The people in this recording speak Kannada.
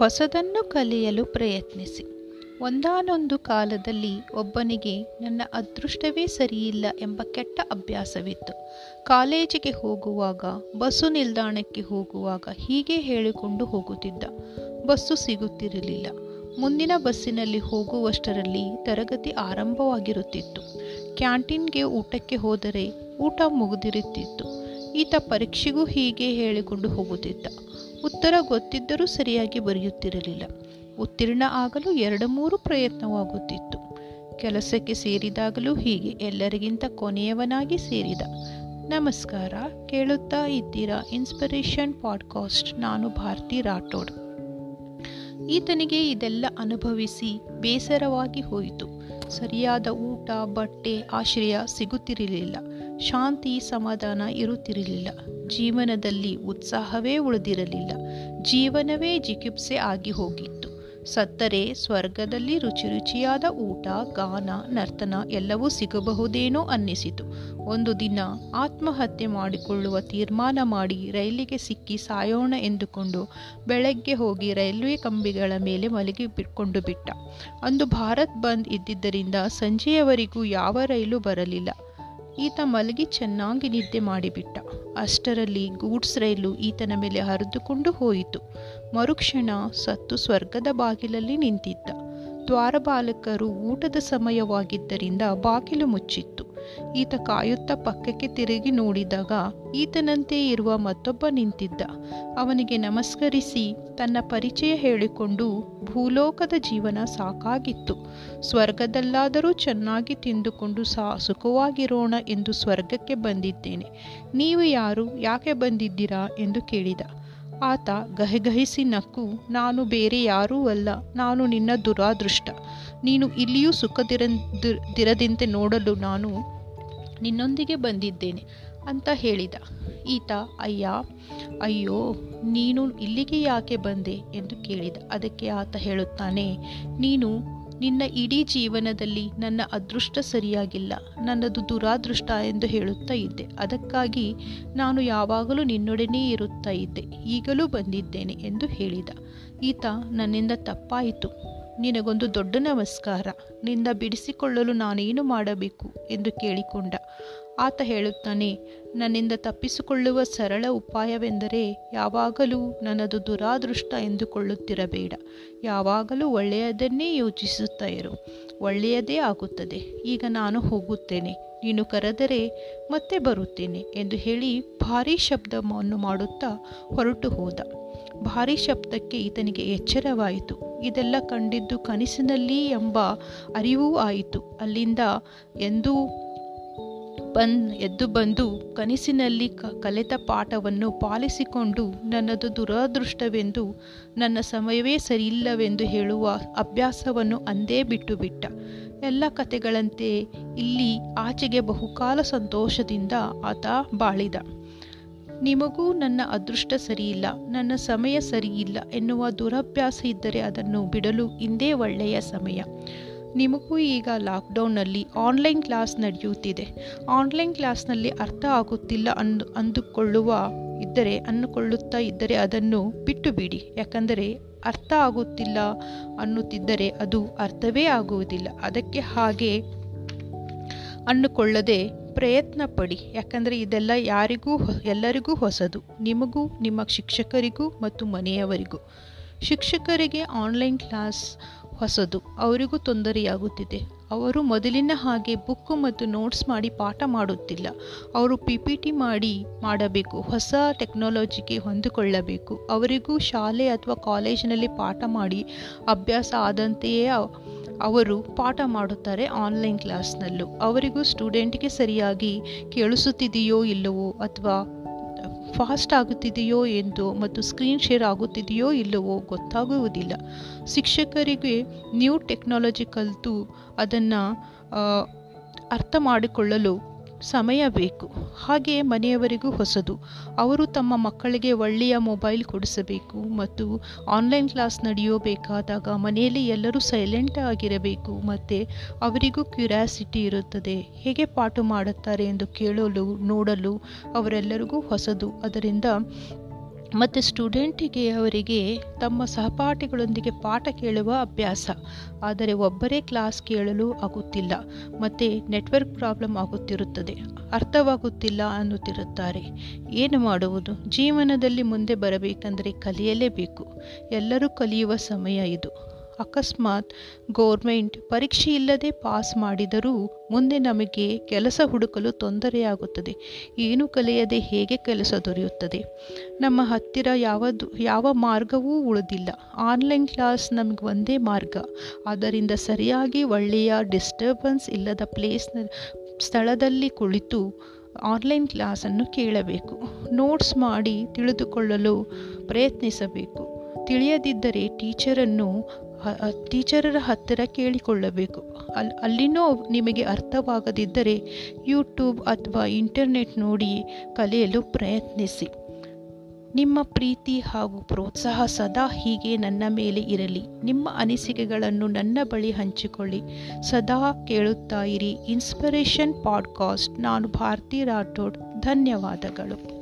ಹೊಸದನ್ನು ಕಲಿಯಲು ಪ್ರಯತ್ನಿಸಿ. ಒಂದಾನೊಂದು ಕಾಲದಲ್ಲಿ ಒಬ್ಬನಿಗೆ, ನನ್ನ ಅದೃಷ್ಟವೇ ಸರಿಯಿಲ್ಲ ಎಂಬ ಕೆಟ್ಟ ಅಭ್ಯಾಸವಿತ್ತು. ಕಾಲೇಜಿಗೆ ಹೋಗುವಾಗ, ಬಸ್ಸು ನಿಲ್ದಾಣಕ್ಕೆ ಹೋಗುವಾಗ ಹೀಗೆ ಹೇಳಿಕೊಂಡು ಹೋಗುತ್ತಿದ್ದ. ಬಸ್ಸು ಸಿಗುತ್ತಿರಲಿಲ್ಲ. ಮುಂದಿನ ಬಸ್ಸಿನಲ್ಲಿ ಹೋಗುವಷ್ಟರಲ್ಲಿ ತರಗತಿ ಆರಂಭವಾಗಿರುತ್ತಿತ್ತು. ಕ್ಯಾಂಟೀನ್ಗೆ ಊಟಕ್ಕೆ ಹೋದರೆ ಊಟ ಮುಗಿದಿರುತ್ತಿತ್ತು. ಈತ ಪರೀಕ್ಷೆಗೂ ಹೀಗೆ ಹೇಳಿಕೊಂಡು ಹೋಗುತ್ತಿದ್ದ. ಉತ್ತರ ಗೊತ್ತಿದ್ದರೂ ಸರಿಯಾಗಿ ಬರೆಯುತ್ತಿರಲಿಲ್ಲ. ಉತ್ತೀರ್ಣ ಆಗಲು ಎರಡು ಮೂರು ಪ್ರಯತ್ನವಾಗುತ್ತಿತ್ತು. ಕೆಲಸಕ್ಕೆ ಸೇರಿದಾಗಲೂ ಹೀಗೆ ಎಲ್ಲರಿಗಿಂತ ಕೊನೆಯವನಾಗಿ ಸೇರಿದ. ನಮಸ್ಕಾರ, ಕೇಳುತ್ತಾ ಇದ್ದೀರಾ ಇನ್ಸ್ಪಿರೇಷನ್ ಪಾಡ್ಕಾಸ್ಟ್ ನಾನು ಭಾರತಿ ರಾಠೋಡ್. ಈತನಿಗೆ ಇದೆಲ್ಲ ಅನುಭವಿಸಿ ಬೇಸರವಾಗಿ ಹೋಯಿತು. ಸರಿಯಾದ ಊಟ, ಬಟ್ಟೆ, ಆಶ್ರಯ ಸಿಗುತ್ತಿರಲಿಲ್ಲ. ಶಾಂತಿ, ಸಮಾಧಾನ ಇರುತ್ತಿರಲಿಲ್ಲ. ಜೀವನದಲ್ಲಿ ಉತ್ಸಾಹವೇ ಉಳಿದಿರಲಿಲ್ಲ. ಜೀವನವೇ ಜಿಗುಪ್ಸೆ ಆಗಿ ಹೋಗಿತ್ತು ಸತ್ತರೆ ಸ್ವರ್ಗದಲ್ಲಿ ರುಚಿ ರುಚಿಯಾದ ಊಟ, ಗಾನ, ನರ್ತನ ಎಲ್ಲವೂ ಸಿಗಬಹುದೇನೋ ಅನ್ನಿಸಿತು. ಒಂದು ದಿನ ಆತ್ಮಹತ್ಯೆ ಮಾಡಿಕೊಳ್ಳುವ ತೀರ್ಮಾನ ಮಾಡಿ ರೈಲಿಗೆ ಸಿಕ್ಕಿ ಸಾಯೋಣ ಎಂದುಕೊಂಡು ಬೆಳಗ್ಗೆ ಹೋಗಿ ರೈಲ್ವೆ ಕಂಬಿಗಳ ಮೇಲೆ ಮಲಗಿ ಬಿಟ್ಕೊಂಡು ಬಿಟ್ಟ. ಅಂದು ಭಾರತ್ ಬಂದ್ ಇದ್ದಿದ್ದರಿಂದ ಸಂಜೆಯವರೆಗೂ ಯಾವ ರೈಲು ಬರಲಿಲ್ಲ. ಈತ ಮಲಗಿ ಚೆನ್ನಾಗಿ ನಿದ್ದೆ ಮಾಡಿಬಿಟ್ಟ. ಅಷ್ಟರಲ್ಲಿ ಗೂಡ್ಸ್ ರೈಲು ಈತನ ಮೇಲೆ ಹರಿದುಕೊಂಡು ಹೋಯಿತು. ಮರುಕ್ಷಣ ಸತ್ತು ಸ್ವರ್ಗದ ಬಾಗಿಲಲ್ಲಿ ನಿಂತಿದ್ದ. ದ್ವಾರಪಾಲಕರು ಊಟದ ಸಮಯವಾಗಿದ್ದರಿಂದ ಬಾಗಿಲು ಮುಚ್ಚಿತ್ತು. ಈತ ಕಾಯುತ್ತಾ ಪಕ್ಕಕ್ಕೆ ತಿರುಗಿ ನೋಡಿದಾಗ ಈತನಂತೆ ಇರುವ ಮತ್ತೊಬ್ಬ ನಿಂತಿದ್ದ. ಅವನಿಗೆ ನಮಸ್ಕರಿಸಿ ತನ್ನ ಪರಿಚಯ ಹೇಳಿಕೊಂಡು ಭೂಲೋಕದ ಜೀವನ ಸಾಕಾಗಿತ್ತು. ಸ್ವರ್ಗದಲ್ಲಾದರೂ ಚೆನ್ನಾಗಿ ತಿಂದುಕೊಂಡು ಸಾ ಸುಖವಾಗಿರೋಣ ಎಂದು ಸ್ವರ್ಗಕ್ಕೆ ಬಂದಿದ್ದೇನೆ. ನೀವು ಯಾರು, ಯಾಕೆ ಬಂದಿದ್ದೀರಾ ಎಂದು ಕೇಳಿದ. ಆತ ಗಹಗಹಿಸಿ ನಕ್ಕು, ನಾನು ಬೇರೆ ಯಾರೂ ಅಲ್ಲ, ನಾನು ನಿನ್ನ ದುರಾದೃಷ್ಟ. ನೀನು ಇಲ್ಲಿಯೂ ಸುಖದಿರ ದಿರದಂತೆ ನೋಡಲು ನಾನು ನಿನ್ನೊಂದಿಗೆ ಬಂದಿದ್ದೇನೆ, ಅಂತ ಹೇಳಿದ. ಈತ, ಅಯ್ಯ, ಅಯ್ಯೋ, ನೀನು ಇಲ್ಲಿಗೆ ಯಾಕೆ ಬಂದೆ? ಎಂದು ಕೇಳಿದ. ಅದಕ್ಕೆ ಆತ ಹೇಳುತ್ತಾನೆ, ನೀನು ನಿನ್ನ ಇಡೀ ಜೀವನದಲ್ಲಿ ನನ್ನ ಅದೃಷ್ಟ ಸರಿಯಾಗಿಲ್ಲ, ನನ್ನದು ದುರಾದೃಷ್ಟ ಎಂದು ಹೇಳುತ್ತಾ ಇದ್ದೆ. ಅದಕ್ಕಾಗಿ ನಾನು ಯಾವಾಗಲೂ ನಿನ್ನೊಡನೆ ಇರುತ್ತಾ ಇದ್ದೆ. ಈಗಲೂ ಬಂದಿದ್ದೇನೆ ಎಂದು ಹೇಳಿದ. ಈತ ನನ್ನಿಂದ ತಪ್ಪಾಯಿತು. ನಿನಗೊಂದು ದೊಡ್ಡ ನಮಸ್ಕಾರ. ನಿಂದ ಬಿಡಿಸಿಕೊಳ್ಳಲು ನಾನೇನು ಮಾಡಬೇಕು? ಎಂದು ಕೇಳಿಕೊಂಡ. ಆತ ಹೇಳುತ್ತಾನೆ, ನನ್ನಿಂದ ತಪ್ಪಿಸಿಕೊಳ್ಳುವ ಸರಳ ಉಪಾಯವೆಂದರೆ ಯಾವಾಗಲೂ ನನ್ನದು ದುರಾದೃಷ್ಟ ಎಂದುಕೊಳ್ಳುತ್ತಿರಬೇಡ. ಯಾವಾಗಲೂ ಒಳ್ಳೆಯದನ್ನೇ ಯೋಚಿಸುತ್ತಾ ಇರು. ಒಳ್ಳೆಯದೇ ಆಗುತ್ತದೆ. ಈಗ ನಾನು ಹೋಗುತ್ತೇನೆ. ನೀನು ಕರೆದರೆ ಮತ್ತೆ ಬರುತ್ತೇನೆ ಎಂದು ಹೇಳಿ ಭಾರೀ ಶಬ್ದವನ್ನು ಮಾಡುತ್ತಾ ಹೊರಟು ಹೋದ ಭಾರೀ ಶಬ್ದಕ್ಕೆ ಈತನಿಗೆ ಎಚ್ಚರವಾಯಿತು. ಇದೆಲ್ಲ ಕಂಡಿದ್ದು ಕನಸಿನಲ್ಲಿ ಎಂಬ ಅರಿವೂ ಆಯಿತು. ಅಲ್ಲಿಂದ ಎಂದೂ ಬಂದ್, ಎದ್ದು ಬಂದು ಕನಸಿನಲ್ಲಿ ಕ, ಕಲಿತ ಪಾಠವನ್ನು ಪಾಲಿಸಿಕೊಂಡು ನನ್ನದು ದುರದೃಷ್ಟವೆಂದು, ನನ್ನ ಸಮಯವೇ ಸರಿಯಿಲ್ಲವೆಂದು ಹೇಳುವ ಅಭ್ಯಾಸವನ್ನು ಅಂದೇ ಬಿಟ್ಟು ಬಿಟ್ಟ ಎಲ್ಲ ಕತೆಗಳಂತೆ ಇಲ್ಲಿ ಆಚೆಗೆ ಬಹುಕಾಲ ಸಂತೋಷದಿಂದ ಆತ ಬಾಳಿದ. ನಿಮಗೂ ನನ್ನ ಅದೃಷ್ಟ ಸರಿಯಿಲ್ಲ, ನನ್ನ ಸಮಯ ಸರಿಯಿಲ್ಲ ಎನ್ನುವ ದುರಭ್ಯಾಸ ಇದ್ದರೆ ಅದನ್ನು ಬಿಡಲು ಇಂದೇ ಒಳ್ಳೆಯ ಸಮಯ. ನಿಮಗೂ ಈಗ ಲಾಕ್ಡೌನ್ನಲ್ಲಿ ಆನ್ಲೈನ್ ಕ್ಲಾಸ್ ನಡೆಯುತ್ತಿದೆ. ಆನ್ಲೈನ್ ಕ್ಲಾಸ್ನಲ್ಲಿ ಅರ್ಥ ಆಗುತ್ತಿಲ್ಲ ಅಂದು, ಅಂದುಕೊಳ್ಳುವ ಇದ್ದರೆ ಅಂದುಕೊಳ್ಳುತ್ತಾ ಇದ್ದರೆ ಅದನ್ನು ಬಿಟ್ಟು ಬಿಡಿ ಯಾಕಂದರೆ ಅರ್ಥ ಆಗುತ್ತಿಲ್ಲ ಅನ್ನುತ್ತಿದ್ದರೆ ಅದು ಅರ್ಥವೇ ಆಗುವುದಿಲ್ಲ. ಅದಕ್ಕೆ ಹಾಗೆ ಅಂದುಕೊಳ್ಳದೆ ಪ್ರಯತ್ನ ಪಡಿ ಯಾಕಂದರೆ ಇದೆಲ್ಲ ಯಾರಿಗೂ ಎಲ್ಲರಿಗೂ ಹೊಸದು. ನಿಮಗೂ, ನಿಮ್ಮ ಶಿಕ್ಷಕರಿಗೂ ಮತ್ತು ಮನೆಯವರಿಗೂ. ಶಿಕ್ಷಕರಿಗೆ ಆನ್ಲೈನ್ ಕ್ಲಾಸ್ ಹೊಸದು. ಅವರಿಗೂ ತೊಂದರೆಯಾಗುತ್ತಿದೆ. ಅವರು ಮೊದಲಿನ ಹಾಗೆ ಬುಕ್ಕು ಮತ್ತು ನೋಟ್ಸ್ ಮಾಡಿ ಪಾಠ ಮಾಡುತ್ತಿಲ್ಲ. ಅವರು ಪಿ ಪಿ ಟಿ ಮಾಡಿ ಮಾಡಬೇಕು, ಹೊಸ ಟೆಕ್ನಾಲಜಿಗೆ ಹೊಂದಿಕೊಳ್ಳಬೇಕು. ಅವರಿಗೂ ಶಾಲೆ ಅಥವಾ ಕಾಲೇಜಿನಲ್ಲಿ ಪಾಠ ಮಾಡಿ ಅಭ್ಯಾಸ ಆದಂತೆಯೇ ಅವರು ಪಾಠ ಮಾಡುತ್ತಾರೆ ಆನ್ಲೈನ್ ಕ್ಲಾಸ್ನಲ್ಲೂ. ಅವರಿಗೂ ಸ್ಟೂಡೆಂಟ್ಗೆ ಸರಿಯಾಗಿ ಕೇಳಿಸುತ್ತಿದೆಯೋ ಇಲ್ಲವೋ ಅಥವಾ ಫಾಸ್ಟ್ ಆಗುತ್ತಿದೆಯೋ ಎಂದು ಮತ್ತು ಸ್ಕ್ರೀನ್ ಶೇರ್ ಆಗುತ್ತಿದೆಯೋ ಇಲ್ಲವೋ ಗೊತ್ತಾಗುವುದಿಲ್ಲ. ಶಿಕ್ಷಕರಿಗೆ ನ್ಯೂ ಟೆಕ್ನಾಲಜಿ ಕಲಿತು ಅದನ್ನು ಅರ್ಥ ಮಾಡಿಕೊಳ್ಳಲು ಸಮಯ ಬೇಕು. ಹಾಗೆ ಮನೆಯವರಿಗೂ ಹೊಸದು. ಅವರು ತಮ್ಮ ಮಕ್ಕಳಿಗೆ ಒಳ್ಳೆಯ ಮೊಬೈಲ್ ಕೊಡಿಸಬೇಕು ಮತ್ತು ಆನ್ಲೈನ್ ಕ್ಲಾಸ್ ನಡೆಯಬೇಕಾದಾಗ ಮನೆಯಲ್ಲಿ ಎಲ್ಲರೂ ಸೈಲೆಂಟ್ ಆಗಿರಬೇಕು ಮತ್ತು ಅವರಿಗೂ ಕ್ಯೂರಿಯಾಸಿಟಿ ಇರುತ್ತದೆ. ಹೇಗೆ ಪಾಠ ಮಾಡುತ್ತಾರೆ ಎಂದು ಕೇಳಲು, ನೋಡಲು ಅವರೆಲ್ಲರಿಗೂ ಹೊಸದು. ಅದರಿಂದ ಮತ್ತು ಸ್ಟೂಡೆಂಟಿಗೆ ಅವರಿಗೆ ತಮ್ಮ ಸಹಪಾಠಿಗಳೊಂದಿಗೆ ಪಾಠ ಕೇಳುವ ಅಭ್ಯಾಸ. ಆದರೆ ಒಬ್ಬರೇ ಕ್ಲಾಸ್ ಕೇಳಲು ಆಗುತ್ತಿಲ್ಲ. ಮತ್ತು ನೆಟ್ವರ್ಕ್ ಪ್ರಾಬ್ಲಮ್ ಆಗುತ್ತಿರುತ್ತದೆ. ಅರ್ಥವಾಗುತ್ತಿಲ್ಲ ಅನ್ನುತ್ತಿರುತ್ತಾರೆ. ಏನು ಮಾಡುವುದು? ಜೀವನದಲ್ಲಿ ಮುಂದೆ ಬರಬೇಕೆಂದರೆ ಕಲಿಯಲೇಬೇಕು. ಎಲ್ಲರೂ ಕಲಿಯುವ ಸಮಯ ಇದು. ಅಕಸ್ಮಾತ್ ಗೋರ್ಮೆಂಟ್ ಪರೀಕ್ಷೆ ಇಲ್ಲದೆ ಪಾಸ್ ಮಾಡಿದರೂ ಮುಂದೆ ನಮಗೆ ಕೆಲಸ ಹುಡುಕಲು ತೊಂದರೆಯಾಗುತ್ತದೆ. ಏನು ಕಲಿಯದೆ ಹೇಗೆ ಕೆಲಸ ದೊರೆಯುತ್ತದೆ? ನಮ್ಮ ಹತ್ತಿರ ಯಾವುದು, ಯಾವ ಮಾರ್ಗವೂ ಉಳಿದಿಲ್ಲ. ಆನ್ಲೈನ್ ಕ್ಲಾಸ್ ನಮಗೆ ಒಂದೇ ಮಾರ್ಗ. ಅದರಿಂದ ಸರಿಯಾಗಿ ಒಳ್ಳೆಯ ಡಿಸ್ಟರ್ಬೆನ್ಸ್ ಇಲ್ಲದ ಪ್ಲೇಸ್ನ ಸ್ಥಳದಲ್ಲಿ ಕುಳಿತು ಆನ್ಲೈನ್ ಕ್ಲಾಸನ್ನು ಕೇಳಬೇಕು. ನೋಟ್ಸ್ ಮಾಡಿ ತಿಳಿದುಕೊಳ್ಳಲು ಪ್ರಯತ್ನಿಸಬೇಕು. ತಿಳಿಯದಿದ್ದರೆ ಟೀಚರನ್ನು ಟೀಚರರ ಹತ್ತಿರ ಕೇಳಿಕೊಳ್ಳಬೇಕು. ಅಲ್ಲಿ ಅಲ್ಲಿನೂ ನಿಮಗೆ ಅರ್ಥವಾಗದಿದ್ದರೆ ಯೂಟ್ಯೂಬ್ ಅಥವಾ ಇಂಟರ್ನೆಟ್ ನೋಡಿ ಕಲಿಯಲು ಪ್ರಯತ್ನಿಸಿ. ನಿಮ್ಮ ಪ್ರೀತಿ ಹಾಗೂ ಪ್ರೋತ್ಸಾಹ ಸದಾ ಹೀಗೆ ನನ್ನ ಮೇಲೆ ಇರಲಿ. ನಿಮ್ಮ ಅನಿಸಿಕೆಗಳನ್ನು ನನ್ನ ಬಳಿ ಹಂಚಿಕೊಳ್ಳಿ. ಸದಾ ಕೇಳುತ್ತಾ ಇರಿ ಇನ್ಸ್ಪಿರೇಷನ್ ಪಾಡ್ಕಾಸ್ಟ್. ನಾನು ಭಾರತಿ ರಾಠೋಡ್. ಧನ್ಯವಾದಗಳು.